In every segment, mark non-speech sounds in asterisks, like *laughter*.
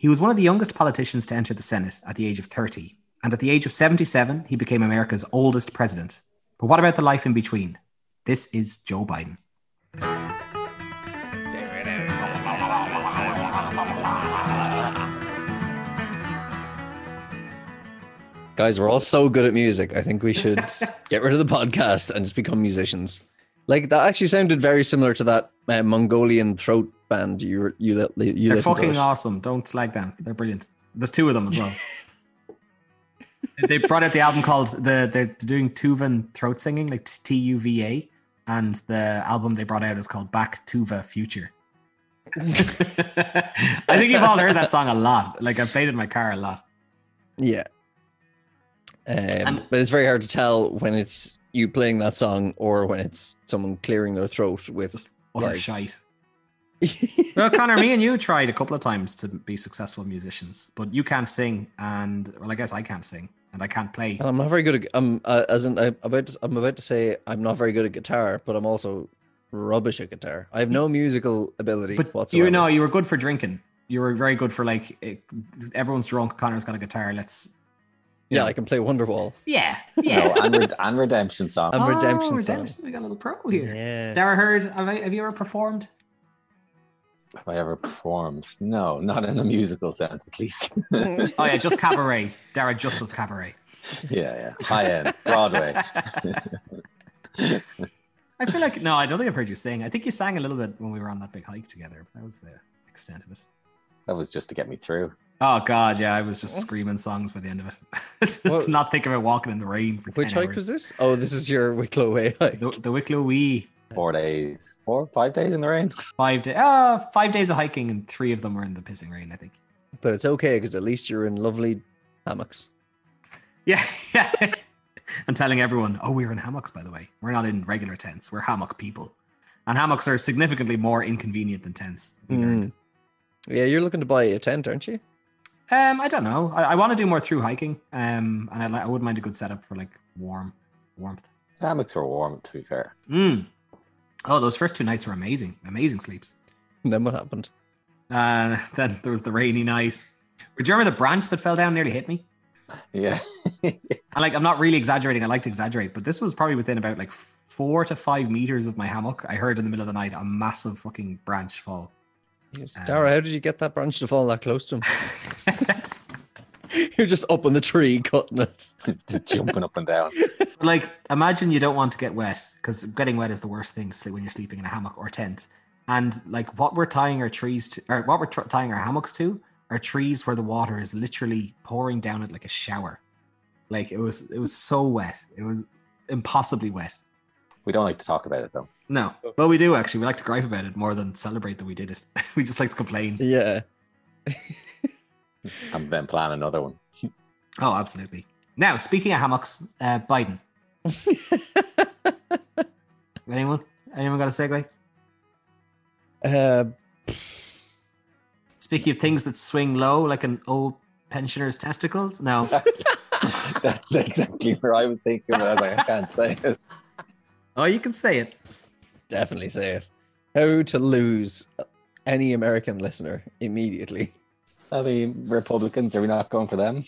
He was one of the youngest politicians to enter the Senate at the age of 30. And at the age of 77, he became America's oldest president. But what about the life in between? This is Joe Biden. Guys, we're all so good at music. I think we should *laughs* get rid of the podcast and just become musicians. Like that actually sounded very similar to that uh, Mongolian throat band you you you They're fucking awesome. Don't slag them. They're brilliant. There's two of them as well. *laughs* they brought out the album called the they're doing Tuvan throat singing like T U V A, and the album they brought out is called Back Tuva Future. *laughs* I think you've all heard that song a lot. Like I've played it in my car a lot. Yeah. Um, but it's very hard to tell when it's you playing that song or when it's someone clearing their throat with Just utter like... shite. *laughs* well, Connor, me and you tried a couple of times to be successful musicians, but you can't sing, and well, I guess I can't sing, and I can't play. And I'm not very good at. I'm uh, as in I'm about to, I'm about to say I'm not very good at guitar, but I'm also rubbish at guitar. I have no musical ability but whatsoever. You know, you were good for drinking. You were very good for like it, everyone's drunk. Connor's got a guitar. Let's yeah, I can play Wonderwall. Yeah, *laughs* yeah. No, and, Red- and Redemption Song. And oh, Redemption, Redemption Song. We got a little pro here. Yeah. Dara heard. Have, I, have you ever performed? Have I ever performed? No, not in a musical sense, at least. *laughs* oh yeah, just cabaret. Dara just does cabaret. Yeah, yeah. High end, Broadway. *laughs* I feel like no, I don't think I've heard you sing. I think you sang a little bit when we were on that big hike together. That was the extent of it. That was just to get me through. Oh god, yeah, I was just screaming songs by the end of it. *laughs* just well, not think about walking in the rain for Which hike hours. was this? Oh, this is your Wicklow Way *laughs* hike. The, the Wicklow Wee. Four days, four, five days in the rain. Five days. Uh, five days of hiking, and three of them were in the pissing rain. I think. But it's okay because at least you're in lovely hammocks. Yeah, *laughs* yeah. and telling everyone, oh, we're in hammocks. By the way, we're not in regular tents. We're hammock people, and hammocks are significantly more inconvenient than tents. Mm. Yeah, you're looking to buy a tent, aren't you? Um, I don't know. I, I want to do more through hiking. Um, and I, I wouldn't mind a good setup for like warm warmth. Hammocks are warm, to be fair. Mm. Oh, those first two nights were amazing. Amazing sleeps. And then what happened? Uh, *laughs* then there was the rainy night. Do you remember the branch that fell down nearly hit me? Yeah. *laughs* and like, I'm not really exaggerating. I like to exaggerate, but this was probably within about like four to five meters of my hammock. I heard in the middle of the night a massive fucking branch fall. Yes. Um, Dara, how did you get that branch to fall that close to him? *laughs* You're just up on the tree cutting it, *laughs* jumping up and down. *laughs* Like, imagine you don't want to get wet because getting wet is the worst thing to sleep when you're sleeping in a hammock or tent. And like, what we're tying our trees to, or what we're tr- tying our hammocks to, are trees where the water is literally pouring down it like a shower. Like it was, it was so wet. It was impossibly wet. We don't like to talk about it though. No, well, we do actually. We like to gripe about it more than celebrate that we did it. *laughs* we just like to complain. Yeah. and then plan another one. *laughs* Oh, absolutely. Now, speaking of hammocks, uh, Biden. *laughs* anyone? Anyone got a segue? Uh, speaking of things that swing low, like an old pensioner's testicles. No. That's exactly where I was thinking, but I was like, I can't say it. Oh, you can say it. Definitely say it. How to lose any American listener immediately. I mean, Republicans, are we not going for them?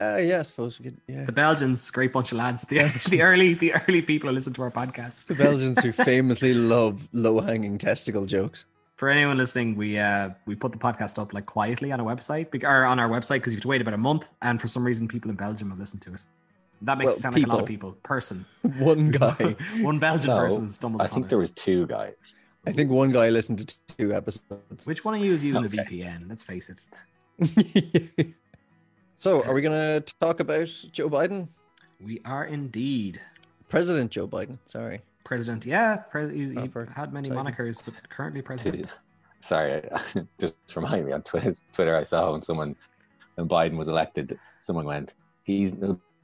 Uh, yeah, I suppose we could. Yeah, the Belgians, great bunch of lads. *laughs* The, the early, the early people who listen to our podcast. The Belgians who famously love low-hanging testicle jokes. For anyone listening, we uh we put the podcast up like quietly on a website or on our website because you have to wait about a month, and for some reason, people in Belgium have listened to it. That makes well, it sound people. like a lot of people. Person. *laughs* One *laughs* guy. one Belgian no, person stumbled I think it. there was two guys. I think one guy listened to two episodes. Which one of you is using okay. a VPN? Let's face it. *laughs* so, are we going to talk about Joe Biden? We are indeed. President Joe Biden. Sorry. President. Yeah, pre- he, he had many monikers, but currently president. Sorry, just remind me on Twitter. Twitter, I saw when someone when Biden was elected, someone went, "He's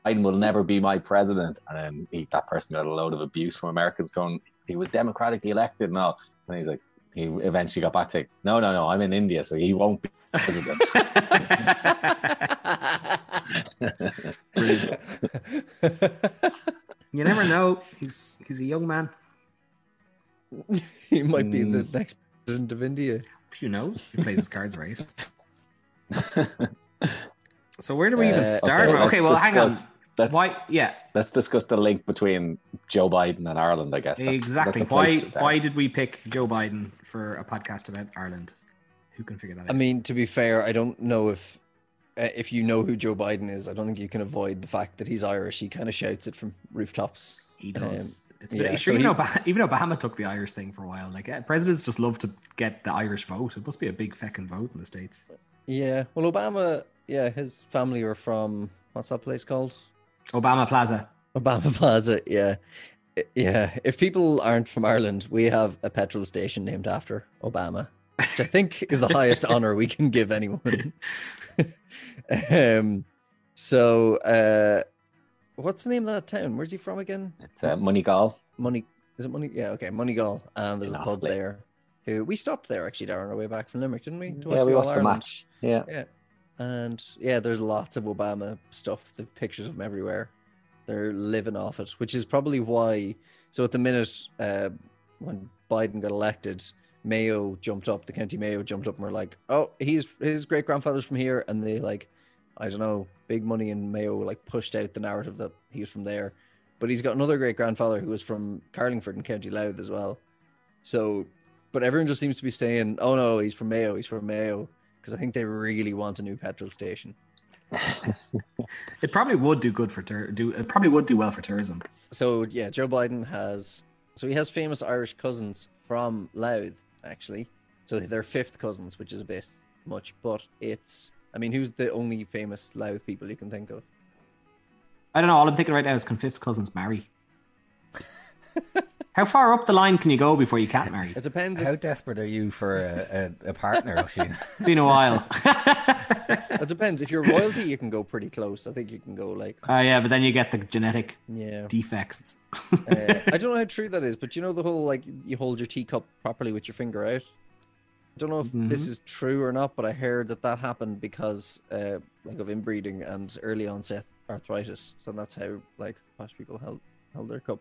Biden will never be my president. And then he, that person got a load of abuse from Americans going, he was democratically elected and all. And he's like, he eventually got back to, no, no, no, I'm in India, so he won't be *laughs* president. *laughs* *laughs* you never know. He's he's a young man. he might mm. be the mm. next president of India. Who knows? He plays his cards right. So where do we even Uh, start? okay, Okay, let's well, hang on. Discuss- Let's, Why? Yeah, let's discuss the link between Joe Biden and Ireland, I guess. That's- exactly. that's Why? Why did we pick Joe Biden for a podcast about Ireland? Who can figure that out? I mean, to be fair, I don't know if uh, if you know who Joe Biden is. I don't think you can avoid the fact that he's Irish. He kind of shouts it from rooftops. he does. it's yeah, been, so sure, even, he- Obama, *laughs* even Obama took the Irish thing for a while. Like uh, presidents just love to get the Irish vote. It must be a big feckin' vote in the states. Yeah. Well, Obama. Yeah, his family were from what's that place called? Obama Plaza. Obama Plaza. Yeah. Yeah. If people aren't from Ireland, we have a petrol station named after Obama, which I think is the highest *laughs* honor we can give anyone. *laughs* um. So, uh, what's the name of that town? Where's he from again? It's uh, Moneygall. Money is it money? Yeah, okay, Moneygall, and there's a pub Offaly. there. Who we stopped there actually, Darren, on our way back from Limerick, didn't we? to Yeah, we the watched the match. Yeah. Yeah, and yeah, there's lots of Obama stuff. The pictures of him everywhere. They're living off it, which is probably why. So at the minute, uh, when Biden got elected, Mayo jumped up. The county Mayo jumped up and were like, "Oh, he's his great grandfather's from here," and they like, I don't know, big money in Mayo like pushed out the narrative that he's from there. But he's got another great grandfather who was from Carlingford in County Louth as well. So, but everyone just seems to be saying, "Oh no, he's from Mayo. He's from Mayo," because I think they really want a new petrol station. It probably would do good for tour. Do it probably would do well for tourism. So yeah, Joe Biden has so he has famous Irish cousins from Louth actually. So they're fifth cousins, which is a bit much, but it's I mean, who's the only famous Louth people you can think of? I don't know. All I'm thinking right now is can fifth cousins marry? *laughs* How far up the line can you go before you can't marry? It depends. How If, desperate are you for a, a, a partner, *laughs* Oisin? Been a while. *laughs* it depends. If you're royalty, you can go pretty close. I think you can go like Oh yeah, but then you get the genetic yeah. defects. uh, I don't know how *laughs* true that is, but you know the whole like you hold your teacup properly with your finger out. I don't know if this Mhm. is true or not, but I heard that that happened because uh, like of inbreeding and early onset arthritis. So that's how like posh people held held their cup.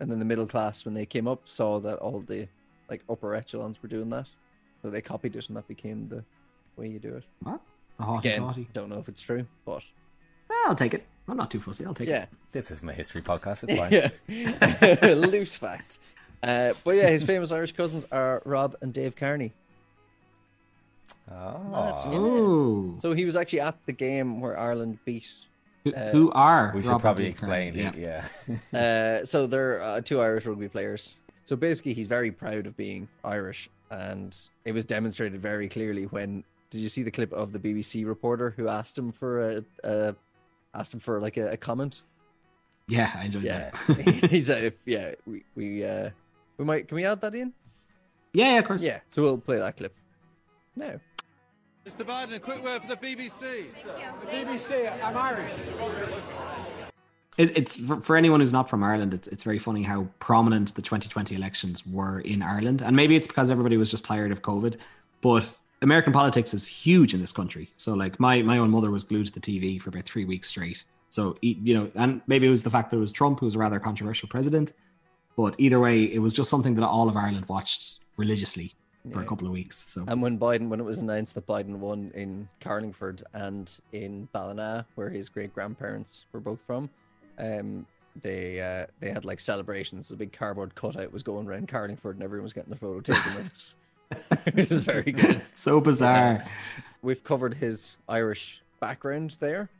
And then the middle class, when they came up, saw that all the like upper echelons were doing that, so they copied it, and that became the way you do it. What? The haughty Again, haughty. don't know if it's true, but I'll take it. I'm not too fussy. I'll take yeah, it. this isn't a history podcast. It's fine. *laughs* *laughs* loose fact. Uh, but yeah, his famous Irish cousins are Rob and Dave Kearney. Oh. Oh, So he was actually at the game where Ireland beat. Who, uh, who are? We should Robert probably Dave Kearney? explain. Yeah. Yeah. *laughs* *laughs* Uh, so they're uh, two Irish rugby players. So basically, he's very proud of being Irish, and it was demonstrated very clearly when. Did you see the clip of the BBC reporter who asked him for a, a asked him for like a, a comment? Yeah, I enjoyed Yeah, that. *laughs* he said, "If yeah, we we uh, we might can we add that in? yeah, yeah, of course. Yeah, so we'll play that clip now." Mr. Biden, a quick word for the BBC. The BBC, I'm Irish. It, it's for, for anyone who's not from Ireland. It's it's very funny how prominent the 2020 elections were in Ireland, and maybe it's because everybody was just tired of COVID. But American politics is huge in this country. So like my my own mother was glued to the TV for about three weeks straight. So e- you know, and maybe it was the fact that it was Trump who was a rather controversial president. But either way, it was just something that all of Ireland watched religiously for a couple of weeks. So And when Biden, when it was announced that Biden won in Carlingford and in Ballina, where his great grandparents were both from, um, they uh, they had like celebrations. The big cardboard cutout was going around Carlingford, and everyone was getting their photo taken with it, *laughs* which is very good. *laughs* so bizarre. *laughs* We've covered his Irish background there,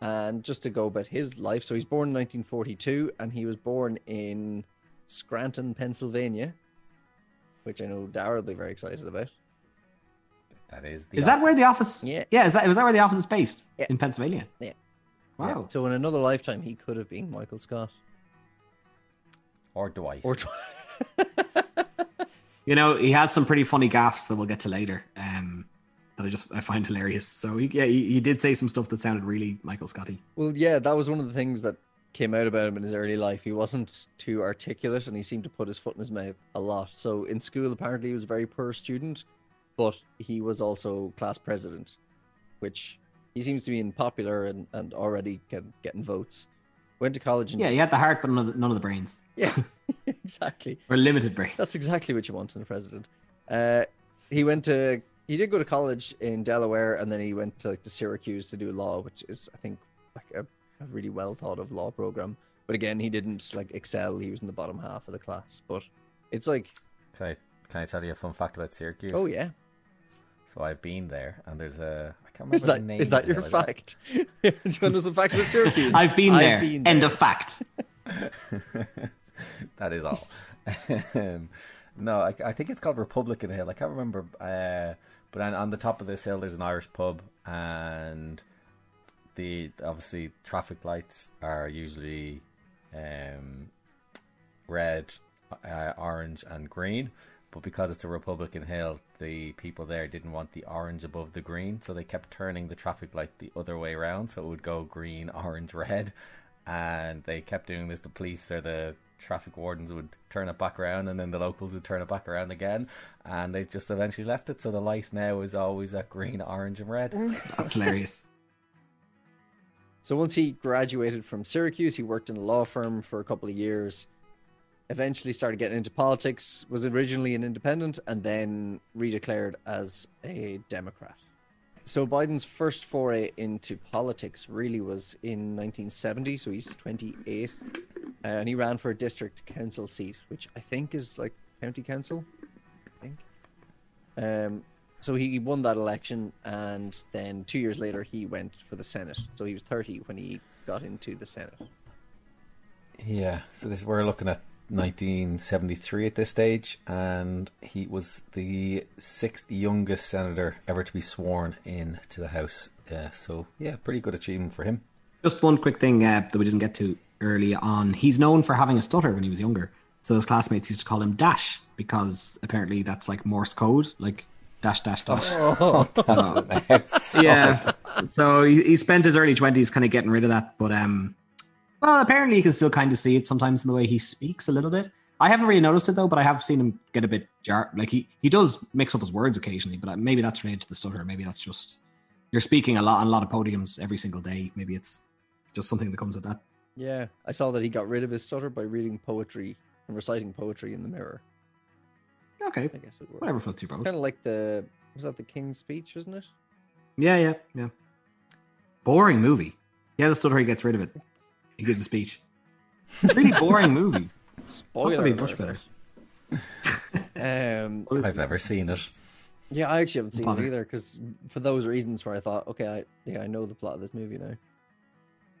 and just to go about his life. So he's born in 1942, and he was born in Scranton, Pennsylvania, which I know Dara will be very excited about. That is. The Is that where the office? Yeah. yeah. Is that was that where the office is based? Yeah. In Pennsylvania. Yeah. Wow. So in another lifetime, he could have been Michael Scott or Dwight? or. Tw- *laughs* You know, he has some pretty funny gaffes that we'll get to later. Um, that I just I find hilarious. So he, yeah, he, he did say some stuff that sounded really Michael Scotty. well, yeah, that was one of the things that came out about him in his early life. He wasn't too articulate, and he seemed to put his foot in his mouth a lot. So in school, apparently, he was a very poor student, but he was also class president, which he seems to be in popular and, and already get, getting votes. Went to college and Yeah, he had the heart, but none of the, none of the brains yeah, *laughs* exactly. or limited brains. That's exactly what you want in a president. Uh, he went to he did go to college in Delaware, and then he went to like to Syracuse to do law, which is I think like a, a really well thought of law program. But again, he didn't like excel. He was in the bottom half of the class. But it's like, Can I can I tell you a fun fact about Syracuse? oh yeah, So I've been there, and there's a I can't remember is the that name. is of that your hill, is it? fact? do you want to know some facts about Syracuse? I've been there. been End of fact. *laughs* *laughs* that is all. *laughs* um, no, I, I think it's called Republican Hill. I can't remember. Uh, but on, on the top of this hill, there's an Irish pub, and the obviously traffic lights are usually um, red, uh, orange, and green. But because it's a Republican Hill, the people there didn't want the orange above the green, so they kept turning the traffic light the other way around, so it would go green, *laughs* orange, red, and they kept doing this. The police or the traffic wardens would turn it back around, and then the locals would turn it back around again, and they just eventually left it. So the light now is always at green, orange, and red. That's hilarious. So once he graduated from Syracuse, he worked in a law firm for a couple of years. Eventually started getting into politics, was originally an independent and then redeclared as a Democrat. So Biden's first foray into politics really was in 1970, so he's 28. Uh, and he ran for a district council seat, which I think is like county council, I think. Um, so he won that election, and then two years later he went for the Senate. So he was 30 when he got into the Senate. Yeah, so this we're looking at 1973 at this stage, and he was the sixth youngest senator ever to be sworn in to the House. Yeah, so yeah, pretty good achievement for him. Just one quick thing uh, that we didn't get to early on. He's known for having a stutter when he was younger. So his classmates used to call him Dash because apparently that's like Morse code, like dash dash dash. Oh, yeah. So he, he spent his early twenties kind of getting rid of that, but um, well, apparently you can still kind of see it sometimes in the way he speaks a little bit. I haven't really noticed it though, but I have seen him get a bit jar. Like he he does mix up his words occasionally, but uh, maybe that's related to the stutter. Maybe that's just you're speaking a lot on a lot of podiums every single day. Maybe it's just something that comes with that. Yeah, I saw that he got rid of his stutter by reading poetry and reciting poetry in the mirror. Okay, I guess it would whatever floats your boat. Kind of like the was that the King's Speech, wasn't it? Yeah, yeah, yeah. Boring movie. Yeah, the a stutter. He gets rid of it. He gives a speech. Really *laughs* boring movie. Spoiler. be much alert. *laughs* um, I've never seen it. yeah, I actually haven't seen Bother. it either because for those reasons where I thought, okay, I, yeah, I know the plot of this movie now.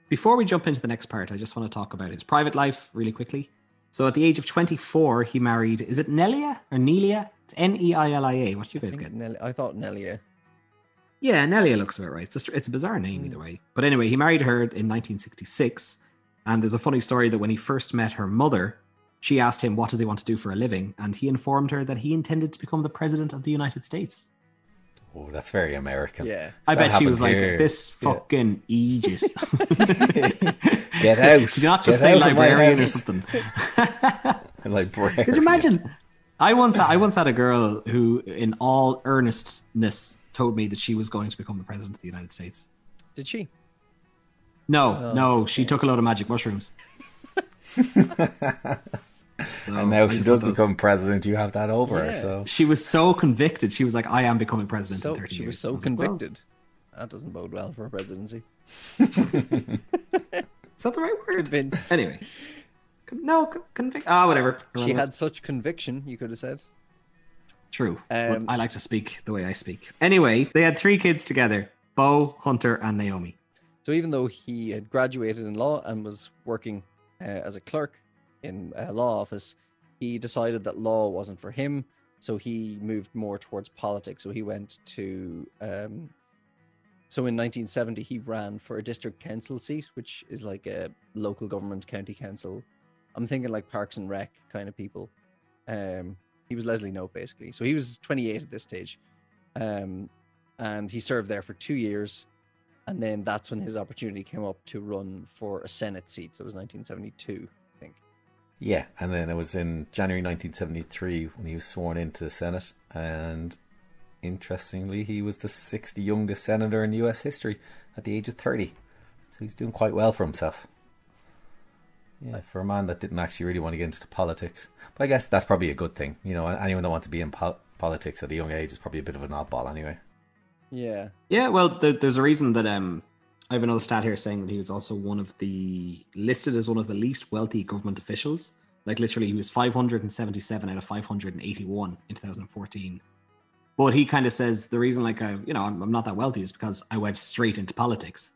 Before we jump into the next part, I just want to talk about his private life really quickly. So at the age of 24, he married, is it Nelia or Nelia? It's N E I L I A. What do you guys think get? Nelly, I thought Nelia. Yeah, Nelia looks about right. It's a, it's a bizarre name either hmm. way. But anyway, he married her in 1966. And there's a funny story that when he first met her mother, she asked him, What does he want to do for a living? And he informed her that he intended to become the president of the United States. Oh, that's very American. Yeah, I That bet she was like, happened here. This Yeah. fucking Egypt. *laughs* *laughs* *laughs* Get *laughs* out! Did you not just Get say out of my librarian or house. something? *laughs* *laughs* Librarian. Could you imagine? I once I once had a girl who, in all earnestness, told me that she was going to become the president of the United States. did she? No, Oh, no, she took a load of magic mushrooms. so And now she does thought that was- become president. You have that over her. So She was so convicted. She was like, "I am becoming president So in 30 she years." was so I like, well, convicted. That doesn't bode well for a presidency. Is that the right word? Convinced. Anyway, no convict. Ah, whatever. She had such conviction. You could have said. True. Um, I like to speak the way I speak. Anyway, they had three kids together: Bo, Hunter, and Naomi. So even though he had graduated in law and was working uh, as a clerk in a law office, he decided that law wasn't for him. So he moved more towards politics. So he went to. Um, so in 1970, he ran for a district council seat, which is like a local government county council. I'm thinking like Parks and Rec kind of people. Um, he was Leslie Knope basically. So he was 28 at this stage, um, and he served there for two years and then that's when his opportunity came up to run for a Senate seat. So it was 1972, I think. yeah, and then it was in January 1973 when he was sworn into the Senate, and interestingly, he was the sixth youngest senator in U.S. history at the age of 30. So he's doing quite well for himself. Yeah, for a man that didn't actually really want to get into politics. But I guess that's probably a good thing. You know, anyone that wants to be in pol- politics at a young age is probably a bit of an oddball anyway. Yeah. Yeah, well, there, there's a reason that um, I have another stat here saying that he was also one of the listed as one of the least wealthy government officials. Like literally, he was 577 out of 581 in 2014. But he kind of says the reason, like, I, you know, I'm, I'm not that wealthy is because I went straight into politics.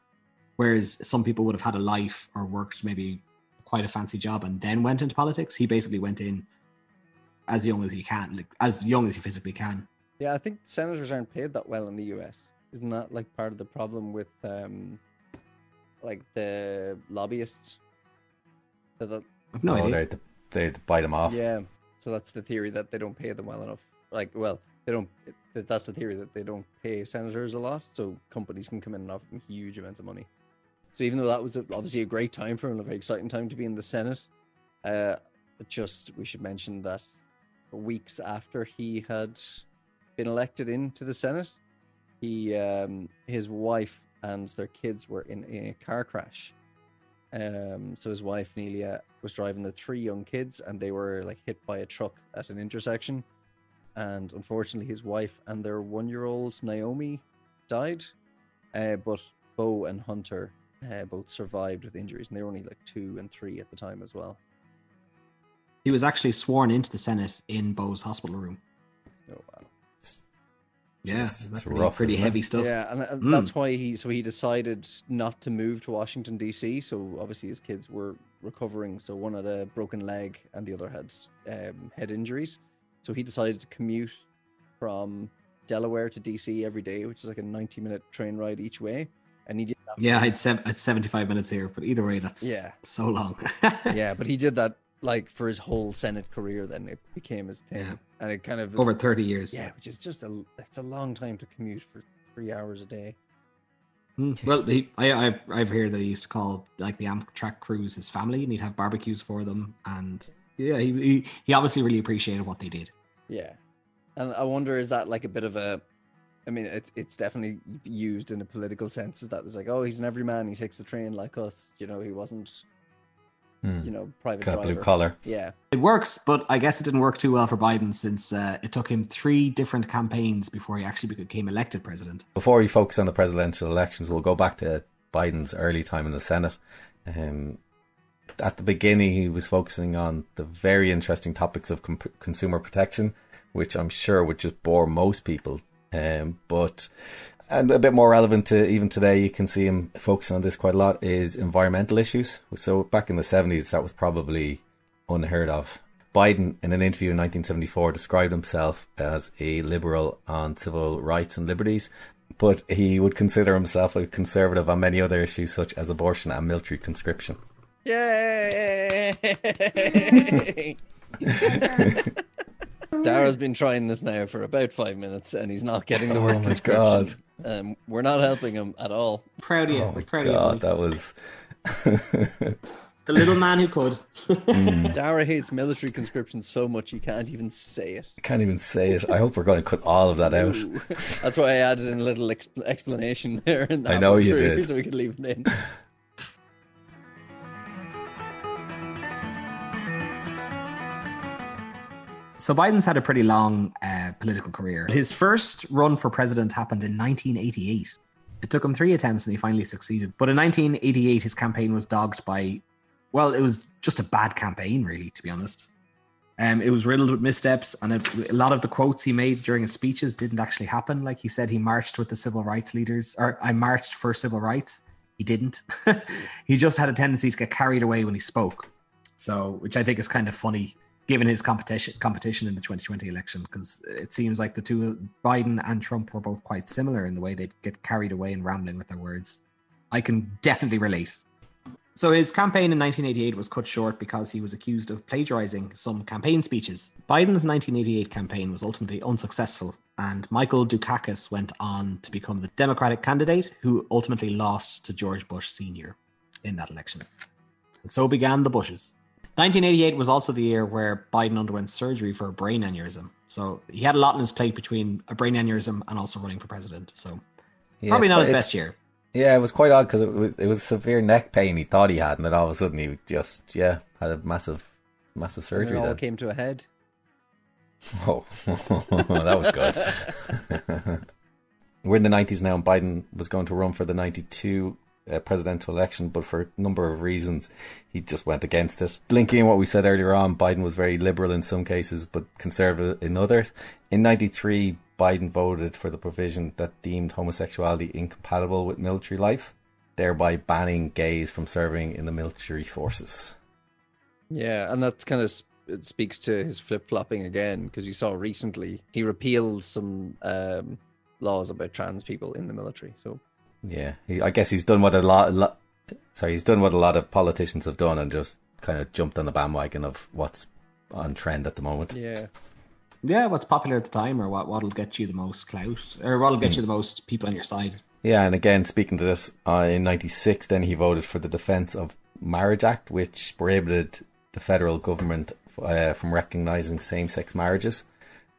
Whereas some people would have had a life or worked maybe quite a fancy job and then went into politics. He basically went in as young as he can, like, as young as he physically can. Yeah, I think senators aren't paid that well in the US. Isn't that like part of the problem with um like the lobbyists? That- that- I've no oh, idea. they they bite them off. yeah. So that's the theory that they don't pay them well enough. Like, well, they don't. That's the theory that they don't pay senators a lot, so companies can come in and offer huge amounts of money. So even though that was obviously a great time for him, a very exciting time to be in the Senate, uh, just we should mention that weeks after he had been elected into the Senate, he um, his wife and their kids were in a car crash. Um, so his wife Neilia was driving the three young kids, and they were like hit by a truck at an intersection. And unfortunately, his wife and their one-year-old Naomi died, uh, but Bo and Hunter uh, both survived with injuries, and they were only like two and three at the time as well. He was actually sworn into the Senate in Bo's hospital room. Oh wow! Yeah, It's- that's it's pretty, rough, pretty isn't it? heavy stuff. Yeah, and Mm. that's why he so he decided not to move to Washington D.C. So obviously his kids were recovering. So one had a broken leg and the other had um, head injuries. So he decided to commute from Delaware to D.C. every day, which is like a ninety-minute train ride each way. And he did that. Yeah, I had, his- sev- I had 75 minutes here, but either way, that's Yeah. so long. *laughs* yeah, but he did that like for his whole Senate career. Then it became his thing, Yeah. and it kind of Over 30 years. yeah, which is just a it's a long time to commute for three hours a day. Hmm. Well, he, I, I've, I've heard that he used to call like the Amtrak crews his family, and he'd have barbecues for them. And yeah, he, he, he obviously really appreciated what they did. Yeah, and I wonder is that like a bit of a, I mean, it's it's definitely used in a political sense. Is that it's like, oh, he's an everyman. He takes the train like us. You know, he wasn't, Hmm. you know, private Got driver. blue collar. Yeah, It works, but I guess it didn't work too well for Biden since uh, it took him three different campaigns before he actually became elected president. Before we focus on the presidential elections, we'll go back to Biden's early time in the Senate. Um, at the beginning, he was focusing on the very interesting topics of consumer protection, which I'm sure would just bore most people. Um, but and a bit more relevant to even today, you can see him focusing on this quite a lot is environmental issues. So back in the 70s, that was probably unheard of. Biden, in an interview in 1974, described himself as a liberal on civil rights and liberties, but he would consider himself a conservative on many other issues such as abortion and military conscription. Yay! *laughs* Dara's been trying this now for about five minutes, and he's not getting the Oh word my conscription. Um, we're not helping him at all. Proud of you. Oh my proud of god, you. that was. The little man who could. Dara hates military conscription so much he can't even say it. I can't even say it. I hope we're going to cut all of that out. Ooh. That's why I added in a little expl- explanation there. In I know one you through, did. So we could leave it in. So Biden's had a pretty long uh, political career. His first run for president happened in 1988. It took him three attempts and he finally succeeded. But in 1988, his campaign was dogged by, well, it was just a bad campaign, really, to be honest. Um, it was riddled with missteps, and a, a lot of the quotes he made during his speeches didn't actually happen. Like he said, he marched with the civil rights leaders, or I marched for civil rights. He didn't. *laughs* he just had a tendency to get carried away when he spoke. So, which I think is kind of funny given his competition competition in the 2020 election because it seems like the two Biden and Trump were both quite similar in the way they'd get carried away and rambling with their words. I can definitely relate. So his campaign in 1988 was cut short because he was accused of plagiarizing some campaign speeches. Biden's 1988 campaign was ultimately unsuccessful, and Michael Dukakis went on to become the Democratic candidate who ultimately lost to George Bush Sr. in that election. And so began the Bushes. 1988 was also the year where Biden underwent surgery for a brain aneurysm. So he had a lot on his plate between a brain aneurysm and also running for president. So Yeah, probably not his best year. Yeah, it was quite odd because it was it was severe neck pain he thought he had, and then all of a sudden he just yeah had a massive massive And it surgery. all Then came to a head. *laughs* Oh, *laughs* that was good. *laughs* We're in the 90s now, and Biden was going to run for the 92 uh, presidential election, but for a number of reasons, he just went against it. Linking in what we said earlier on, Biden was very liberal in some cases, but conservative in others. In 93, Biden voted for the provision that deemed homosexuality incompatible with military life, thereby banning gays from serving in the military forces. Yeah, and that's kind of it speaks to his flip flopping again because you saw recently he repealed some um, laws about trans people in the military. So Yeah, he, I guess he's done what a lot, lot. Sorry, he's done what a lot of politicians have done, and just kind of jumped on the bandwagon of what's on trend at the moment. yeah, Yeah, what's popular at the time, or what what'll get you the most clout, or what'll get you the most people on your side. Yeah, and again, speaking to this, uh, in '96, then he voted for the Defence of Marriage Act, which prohibited the federal government uh, from recognising same-sex marriages.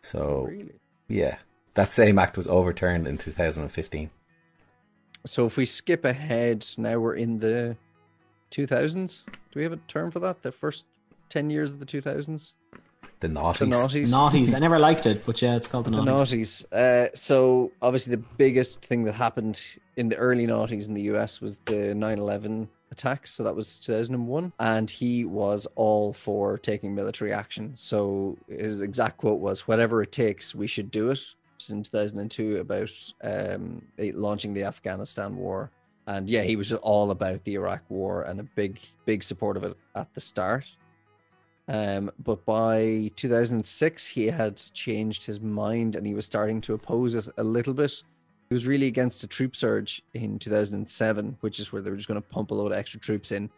So, really. yeah, that same act was overturned in 2015. So if we skip ahead, now we're in the 2000s. Do we have a term for that? The first 10 years of the 2000s? The naughties. The noughties. Naughties. I never liked it, but yeah, it's called the, The naughties. Uh, so obviously the biggest thing that happened in the early noughties in the US was the 9/11 attacks. So that was 2001, and he was all for taking military action. So his exact quote was, "Whatever it takes, we should do it." In 2002 about um, launching the Afghanistan war. And yeah, he was all about the Iraq war and a big, big support of it at the start. Um, but by 2006, he had changed his mind and he was starting to oppose it a little bit. He was really against a troop surge in 2007, which is where they were just going to pump a load of extra troops in,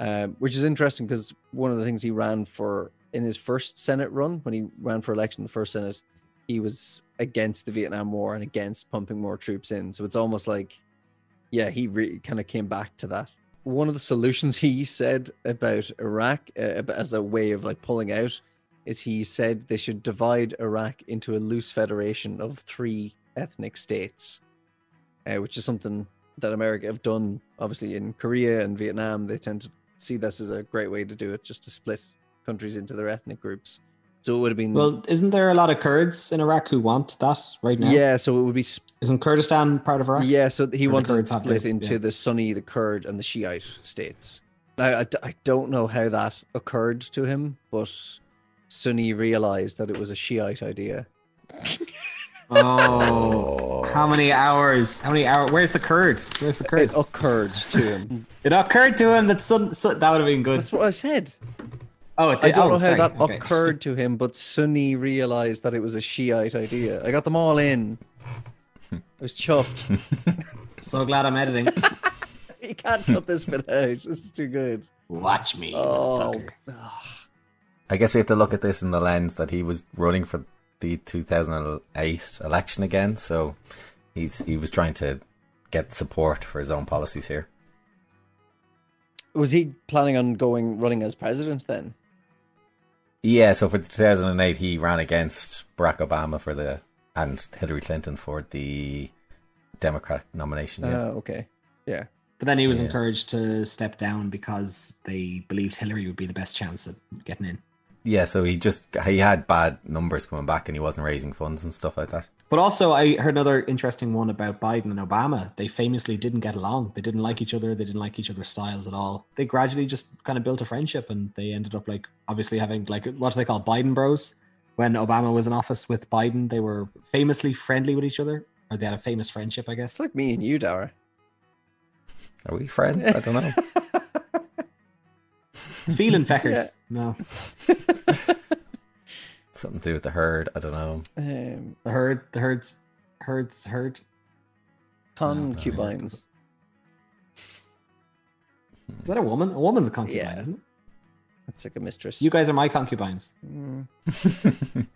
um, which is interesting because one of the things he ran for in his first Senate run, when he ran for election in the first Senate, he was against the Vietnam War and against pumping more troops in. So it's almost like, yeah, he really kind of came back to that one of the solutions *laughs* he said about Iraq uh, as a way of like pulling out is he said they should divide Iraq into a loose federation of three ethnic states, uh, which is something that America have done. Obviously, in Korea and Vietnam, they tend to see this as a great way to do it, just to split countries into their ethnic groups. So it would have been Well, isn't there a lot of Kurds in Iraq who want that right now? yeah. So it would be sp- Isn't Kurdistan part of Iraq? Yeah, so he Or to Kurds split to- into yeah. the Sunni, the Kurd, and the Shiite states. I, I, I don't know how that occurred to him, but Sunni realized that it was a Shiite idea. *laughs* Oh, how many hours? How many hours? Where's the Kurd? Where's the Kurd? It occurred to him. *laughs* It occurred to him that sun, sun, that would have been good. That's what I said. Oh, it I don't oh, know how sorry. that Okay. occurred to him, but Sunni realized that it was a Shiite idea. I got them all in. I was chuffed. *laughs* So glad I'm editing. *laughs* you can't cut this bit out. This is too good. Watch me. Oh. Ah. I guess we have to look at this in the lens that he was running for the 2008 election again, so he's he was trying to get support for his own policies here. was he planning on going running as president then? Yeah, so for 2008 he ran against Barack Obama for the and Hillary Clinton for the Democratic nomination. Yeah. Uh, okay. Yeah. But then he was Yeah. encouraged to step down because they believed Hillary would be the best chance at getting in. yeah, so he just he had bad numbers coming back and he wasn't raising funds and stuff like that. But also, I heard another interesting one about Biden and Obama. They famously didn't get along. They didn't like each other. They didn't like each other's styles at all. They gradually just kind of built a friendship, and they ended up like obviously having like what do they call Biden Bros? When Obama was in office with Biden, they were famously friendly with each other, or they had a famous friendship, I guess. It's like me and you, Dara. Are we friends? I don't know. *laughs* Feeling feckers. No, *laughs* Something to do with the herd. I don't know. Um, the herd, the herds, herds, herd. concubines. *laughs* Is that a woman? A woman's a concubine, Yeah. isn't it? That's like a mistress. You guys are my concubines. Mm. *laughs*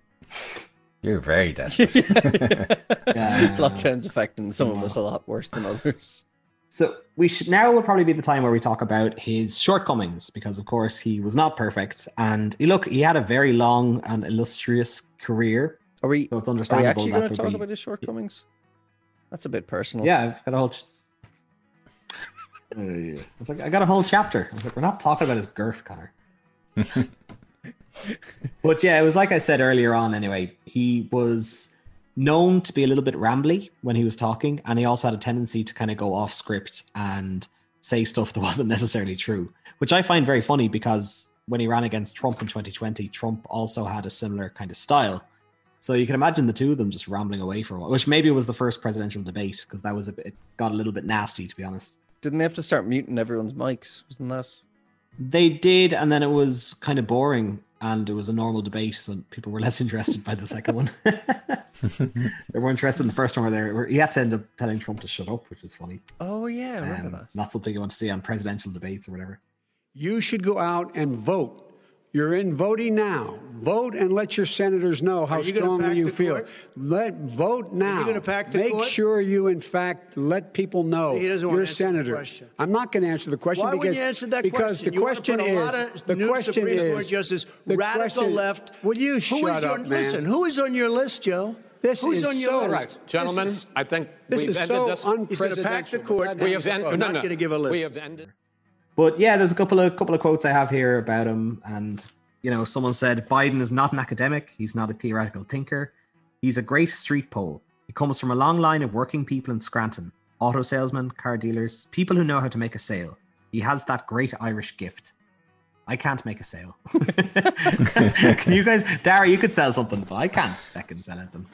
You're very desperate. *laughs* Yeah. Lockdown's affecting some of us a lot worse than others. So we should now would probably be the time where we talk about his shortcomings because of course he was not perfect and he, look he had a very long and illustrious career Are we? so it's Are we understandable actually going to talk be- about his shortcomings? That's a bit personal. yeah I've got a whole ch- it's like I got a whole chapter I was like we're not talking about his girth Connor *laughs* But yeah, it was like I said earlier on. Anyway, he was known to be a little bit rambly when he was talking, and he also had a tendency to kind of go off script and say stuff that *laughs* wasn't necessarily true, which I find very funny because when he ran against Trump in 2020, Trump also had a similar kind of style. So you can imagine the two of them just rambling away for a while, which maybe was the first presidential debate because that was a bit, it got a little bit nasty to be honest. Didn't they have to start muting everyone's mics? Wasn't that? They did, and then it was kind of boring, and it was a normal debate, so people were *laughs* less interested by the second one. *laughs* they were interested in the first one where they were, he had to end up telling Trump to shut up, which was funny. Oh yeah, I remember Um, that. Not something you want to see on presidential debates or whatever. You should go out and vote. You're in voting now. Vote and let your senators know how you strongly you feel. court? Let vote now. gonna pack the Make court? sure you, in fact, let people know He doesn't wanna you're a senator. I'm not going to answer the question Why because wouldn't you answer that because question? the You question put a is lot of the new question Supreme is Court justices, the radical question- left. Will you shut is up, on, man? Listen, who is on your list, Joe? This Who's is on your so- list? Right. Gentlemen, is- I think This we've is ended so this. He's gonna pack the court. we have happens. ended. We're no, not gonna give a list. We have ended. But yeah, there's a couple of couple of quotes I have here about him, and you know, someone said Biden is not an academic. He's not a theoretical thinker. He's a great street pol. He comes from a long line of working people in Scranton, auto salesmen, car dealers, people who know how to make a sale. He has that great Irish gift. I can't make a sale. *laughs* Can you guys, Dara, you could sell something, but I can't fucking sell anything.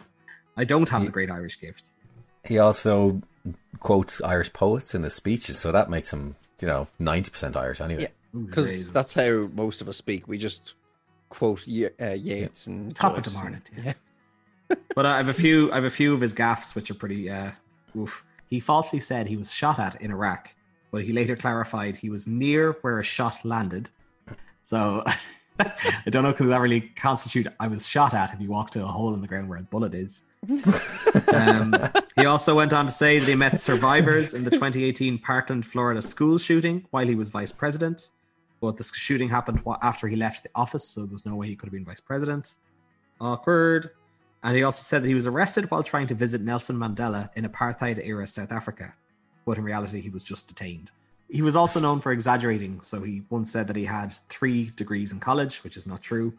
I don't have the great Irish gift. He also quotes Irish poets in his speeches, so that makes him, you know, ninety percent Irish anyway. Yeah, because Jesus. that's how most of us speak. We just quote Ye- uh, Yeats and Top of Joyce the and- morning, yeah. But I have a *laughs* few. I have a few of his gaffes, which are pretty. Uh, oof. He falsely said he was shot at in Iraq, but he later clarified he was near where a shot landed. So *laughs* I don't know because that really constitute I was shot at if you walk to a hole in the ground where a bullet is. Um, he also went on to say that he met survivors in the 2018 Parkland, Florida school shooting while he was vice president. But the shooting happened after he left the office, so there's no way he could have been vice president. Awkward. And he also said that he was arrested while trying to visit Nelson Mandela in apartheid era South Africa, but in reality, he was just detained. He was also known for exaggerating, so he once said that he had three degrees in college, which is not true.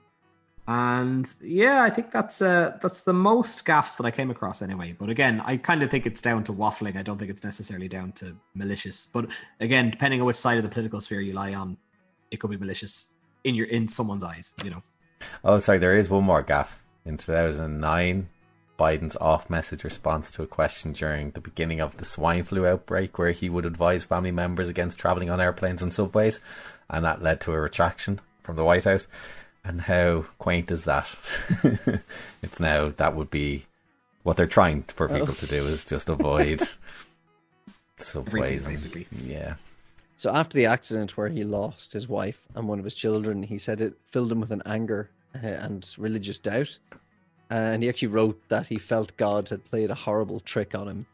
And yeah, I think that's uh, that's the most gaffes that I came across anyway. But again, I kind of think it's down to waffling. I don't think it's necessarily down to malicious. But again, depending on which side of the political sphere you lie on, it could be malicious in your in someone's eyes. You know. Oh, sorry, there is one more gaff. In 2009, Biden's off message response to a question during the beginning of the swine flu outbreak, where he would advise family members against traveling on airplanes and subways, and that led to a retraction from the White House. And how quaint is that? *laughs* it's now that would be what they're trying for people to do is just avoid *laughs* subways. and- basically. Yeah. So after the accident where he lost his wife and one of his children, he said it filled him with an anger uh, and religious doubt. And he actually wrote that he felt God had played a horrible trick on him.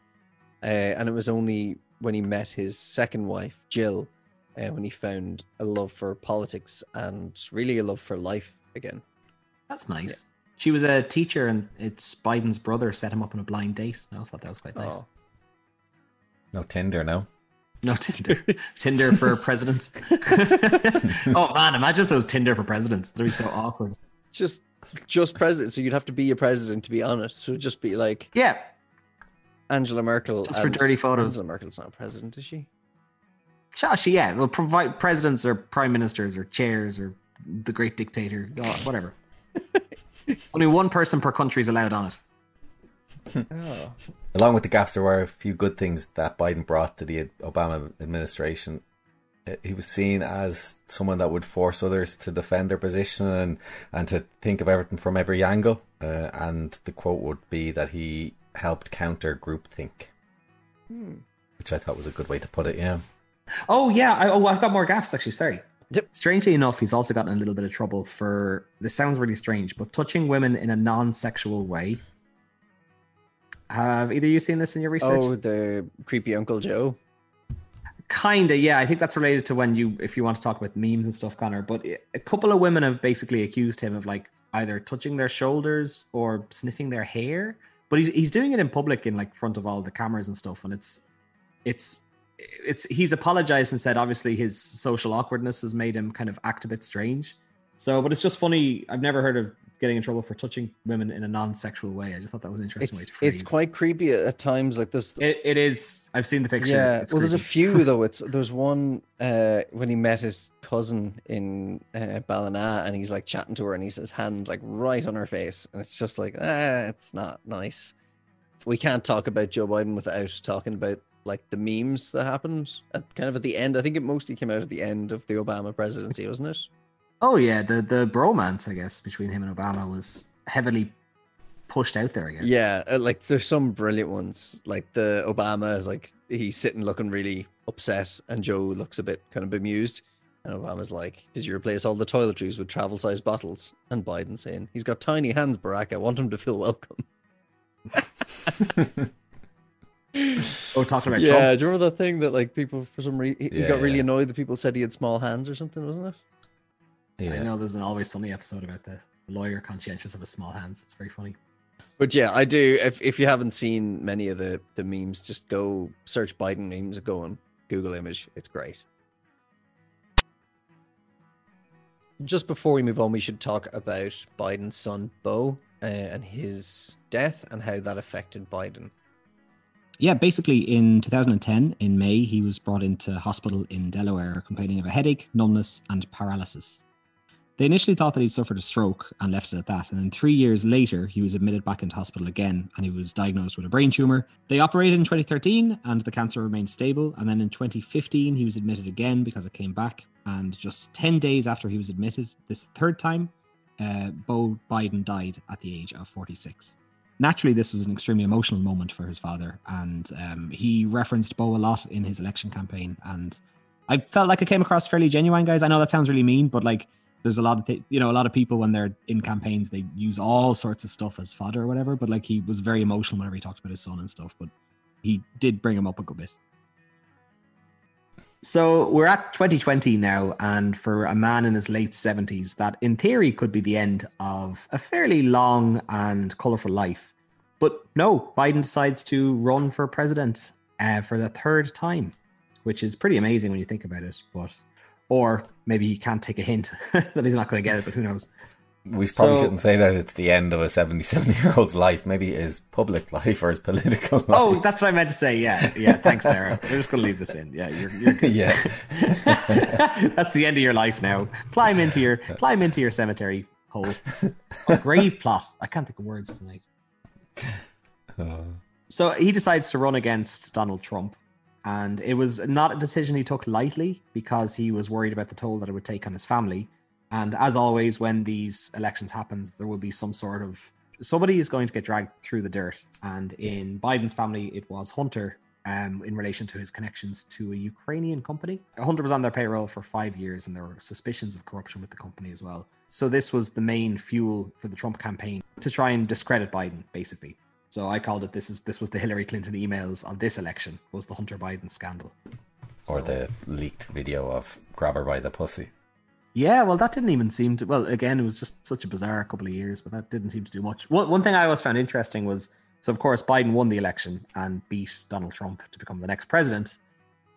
Uh, and it was only when he met his second wife, Jill, uh, when he found a love for politics and really a love for life again. That's nice. She was a teacher, and it's Biden's brother set him up on a blind date. I also thought that was quite nice. Oh. No Tinder, no. No Tinder, *laughs* Tinder for presidents. *laughs* oh man, imagine if there was Tinder for presidents. That'd be so awkward. Just, just president. So you'd have to be a president to be on it. So it'd just be like Yeah, Angela Merkel. Just for dirty photos. Angela Merkel's not president, is she? Shashi. Yeah, well, provide presidents or prime ministers or chairs or the great dictator, oh, whatever. *laughs* Only one person per country is allowed on it. Oh. Along with the gaffes, there were a few good things that Biden brought to the Obama administration. Uh, He was seen as someone that would force others to defend their position and, and to think of everything from every angle. Uh, and the quote would be that he helped counter groupthink, which I thought was a good way to put it. Yeah. Oh yeah. I, oh, I've got more gaffes actually. Sorry. Yep. Strangely enough, he's also gotten a little bit of trouble for this. Sounds really strange, but touching women in a non-sexual way. Have either you seen this in your research? Oh, the creepy Uncle Joe. Kinda, yeah. I think that's related to when you, if you want to talk about memes and stuff, Connor. But a couple of women have basically accused him of like either touching their shoulders or sniffing their hair. But he's he's doing it in public in like front of all the cameras and stuff, and it's it's it's he's apologized and said obviously his social awkwardness has made him kind of act a bit strange. So, but it's just funny. I've never heard of getting in trouble for touching women in a non-sexual way. I just thought that was an interesting way to phrase. it's quite creepy at, times. Like this. It, it is. I've seen the picture. Yeah. It's well, there's a few *laughs* though. It's there's one uh when he met his cousin in uh, Ballina, and he's like chatting to her, and he's his hand like right on her face, and it's just like ah, it's not nice. We can't talk about Joe Biden without talking about like the memes that happened at kind of at the end. I think it mostly came out at the end of the Obama presidency, wasn't it? Oh yeah, the the bromance I guess between him and Obama was heavily pushed out there. I guess. Yeah, uh, like there's some brilliant ones. Like the Obama is like he's sitting looking really upset, and Joe looks a bit kind of bemused. And Obama's like, "Did you replace all the toiletries with travel-sized bottles?" And Biden saying, "He's got tiny hands, Barack. I want him to feel welcome." *laughs* *laughs* Oh, talking about yeah, Trump. do you remember that thing that like people for some reason he, he Yeah, got really yeah. annoyed that people said he had small hands or something, wasn't it? Yeah. I know there's an Always Sunny episode about the lawyer conscientious of his small hands. It's very funny. But yeah, I do. If if you haven't seen many of the the memes, just go search Biden memes, and go on Google image. It's great. Just before we move on, we should talk about Biden's son Bo uh, and his death and how that affected Biden. Yeah, basically in 2010, in May, he was brought into hospital in Delaware complaining of a headache, numbness, and paralysis. They initially thought that he'd suffered a stroke and left it at that. And then three years later, he was admitted back into hospital again and he was diagnosed with a brain tumor. They operated in 2013 and the cancer remained stable. And then in 2015, he was admitted again because it came back. And just 10 days after he was admitted, this third time, uh, Bo Biden died at the age of 46 naturally this was an extremely emotional moment for his father and um, he referenced bo a lot in his election campaign and i felt like I came across fairly genuine guys i know that sounds really mean but like there's a lot of th- you know a lot of people when they're in campaigns they use all sorts of stuff as fodder or whatever but like he was very emotional whenever he talked about his son and stuff but he did bring him up a good bit So we're at 2020 now, and for a man in his late 70s, that in theory could be the end of a fairly long and colorful life. But no, Biden decides to run for president uh, for the third time, which is pretty amazing when you think about it. But or maybe he can't take a hint *laughs* that he's not going to get it, but who knows? We probably So- shouldn't say that it's the end of a 77 year old's life. Maybe his public life or his political life. Oh, that's what I meant to say. Yeah, yeah. Thanks, Tara. *laughs* We're just going to leave this in. Yeah, you're, you're good. yeah. *laughs* That's the end of your life now. Climb into your climb into your cemetery hole. Oh, grave plot. I can't think of words tonight. *laughs* So he decides to run against Donald Trump, and it was not a decision he took lightly because he was worried about the toll that it would take on his family. And as always, when these elections happens, there will be some sort of somebody is going to get dragged through the dirt. And in Biden's family, it was Hunter, um, in relation to his connections to a Ukrainian company. Hunter was on their payroll for five years, and there were suspicions of corruption with the company as well. So this was the main fuel for the Trump campaign to try and discredit Biden, basically. So I called it this is this was the Hillary Clinton emails on this election was the Hunter Biden scandal. Or the leaked video of grab her by the pussy. Yeah, well, that didn't even seem to. Well, again, it was just such a bizarre couple of years, but that didn't seem to do much. One, one thing I always found interesting was so, of course, Biden won the election and beat Donald Trump to become the next president.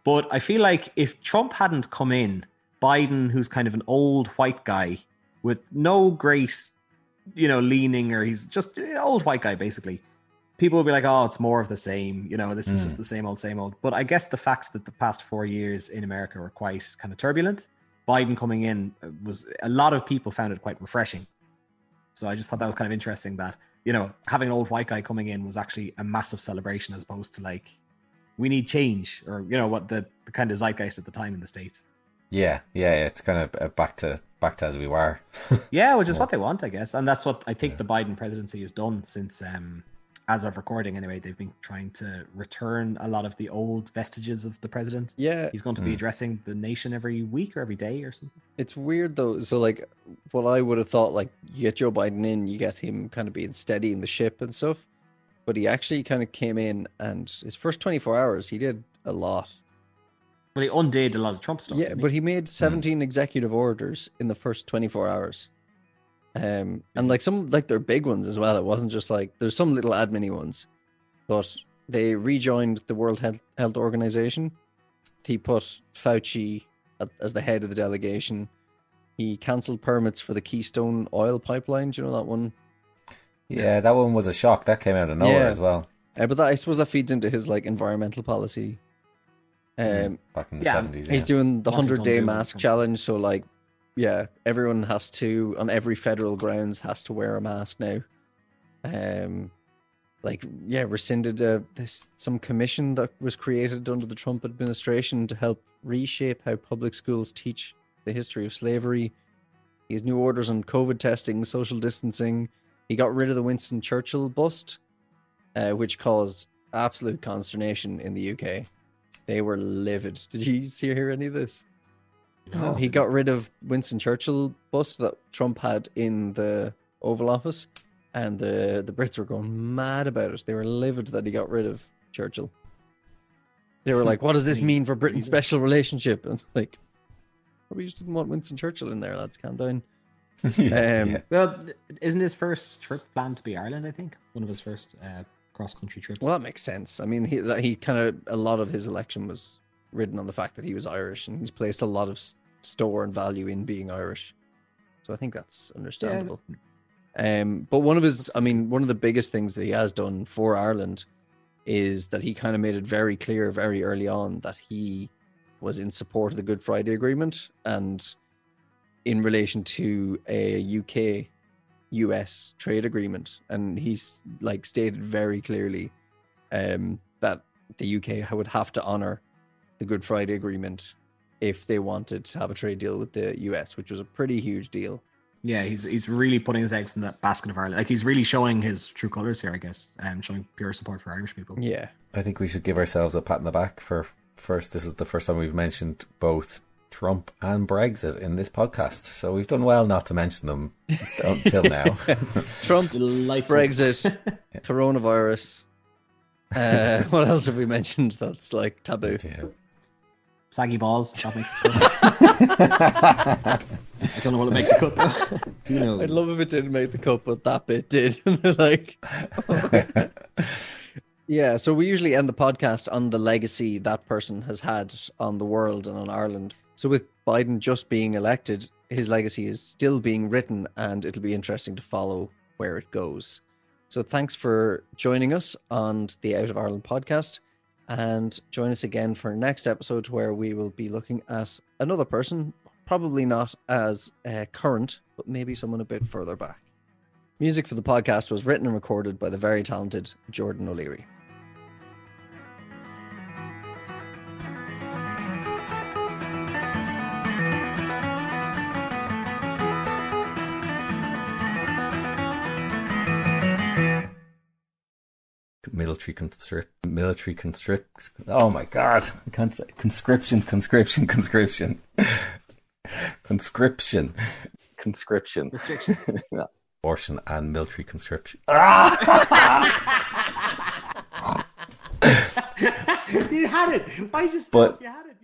But I feel like if Trump hadn't come in, Biden, who's kind of an old white guy with no great, you know, leaning, or he's just an old white guy, basically, people would be like, oh, it's more of the same. You know, this is just the same old, same old. But I guess the fact that the past four years in America were quite kind of turbulent, Biden coming in uh, was a lot of people found it quite refreshing. So I just thought that was kind of interesting that, you know, having an old white guy coming in was actually a massive celebration as opposed to like, we need change or, you know, what the, the kind of zeitgeist at the time in the States. Yeah, yeah, it's kind of uh, back to back to as we were. *laughs* Yeah, which is what they want, I guess. And that's what I think the Biden presidency has done since, um, as of recording anyway, they've been trying to return a lot of the old vestiges of the president. Yeah, He's going to be hmm. addressing the nation every week or every day or something. It's weird though. So like, what I would have thought, like, you get Joe Biden in, you get him kind of being steady in the ship and stuff, but he actually kind of came in, and his first twenty four hours, he did a lot. But he undid a lot of Trump stuff. yeah, but he made hmm. seventeen executive orders in the first twenty four hours. Um, and like some like they're big ones as well. It wasn't just like there's some little admin ones, but they rejoined the World Health, Health Organization. He put Fauci at- as the head of the delegation. He cancelled permits for the Keystone oil pipeline. Do you know that one? Yeah, that one was a shock. That came out of nowhere Yeah. as well. Uh, but that, I suppose that feeds into his like environmental policy. Um, Back in the Yeah, seventies. He's doing the hundred day mask challenge. So like, yeah, everyone has to on every federal grounds has to wear a mask now. Um, like yeah, rescinded uh, this some commission that was created under the Trump administration to help reshape how public schools teach the history of slavery. Has new orders on COVID testing, social distancing. He got rid of the Winston Churchill bust, uh, which caused absolute consternation in the UK. They were livid. Did you see hear any of this? No. He got rid of Winston Churchill bust that Trump had in the Oval Office, and the the Brits were going mad about it. They were livid that he got rid of Churchill. They were like, "What does this mean for Britain's special relationship?" And it's like, "We just didn't want Winston Churchill in there. Lads, calm down." *laughs* yeah, Um, yeah. Well, isn't his first trip planned to be Ireland? I think one of his first uh, cross country trips. Well, that makes sense. I mean, he he kind of a lot of his election was ridden on the fact that he was Irish, and he's placed a lot of s- store and value in being Irish. So I think that's understandable. Um, but one of his, I mean, one of the biggest things that he has done for Ireland is that he kind of made it very clear very early on that he was in support of the Good Friday Agreement and in relation to a UK US trade agreement. And he's like stated very clearly um, that the UK would have to honor the Good Friday Agreement if they wanted to have a trade deal with the US, which was a pretty huge deal. yeah, he's he's really putting his eggs in that basket of Ireland. Like he's really showing his true colors here, I guess, and showing pure support for Irish people. Yeah. I think we should give ourselves a pat on the back for first. This is the first time we've mentioned both Trump and Brexit in this podcast, so we've done well not to mention them until *laughs* now. Trump, Delightful. Brexit, *laughs* coronavirus. Uh, what else have we mentioned that's like taboo? Yeah. Saggy balls. That makes the cut. *laughs* I don't know what to make the cut. though. *laughs* you know, I'd love if it didn't make the cut, but that bit did. *laughs* like, yeah. So we usually end the podcast on the legacy that person has had on the world and on Ireland. So with Biden just being elected, his legacy is still being written, and it'll be interesting to follow where it goes. So thanks for joining us on the Out of Ireland podcast. And join us again for next episode where we will be looking at another person, probably not as uh, current, but maybe someone a bit further back. Music for the podcast was written and recorded by the very talented Jordan O'Leary. Military constrict, military constrict. Oh my god, I can't say conscription, conscription, *laughs* conscription, conscription, Conscription. restriction. *laughs* abortion, and military conscription. Ah! *laughs* you had it. Why just? But- you had it.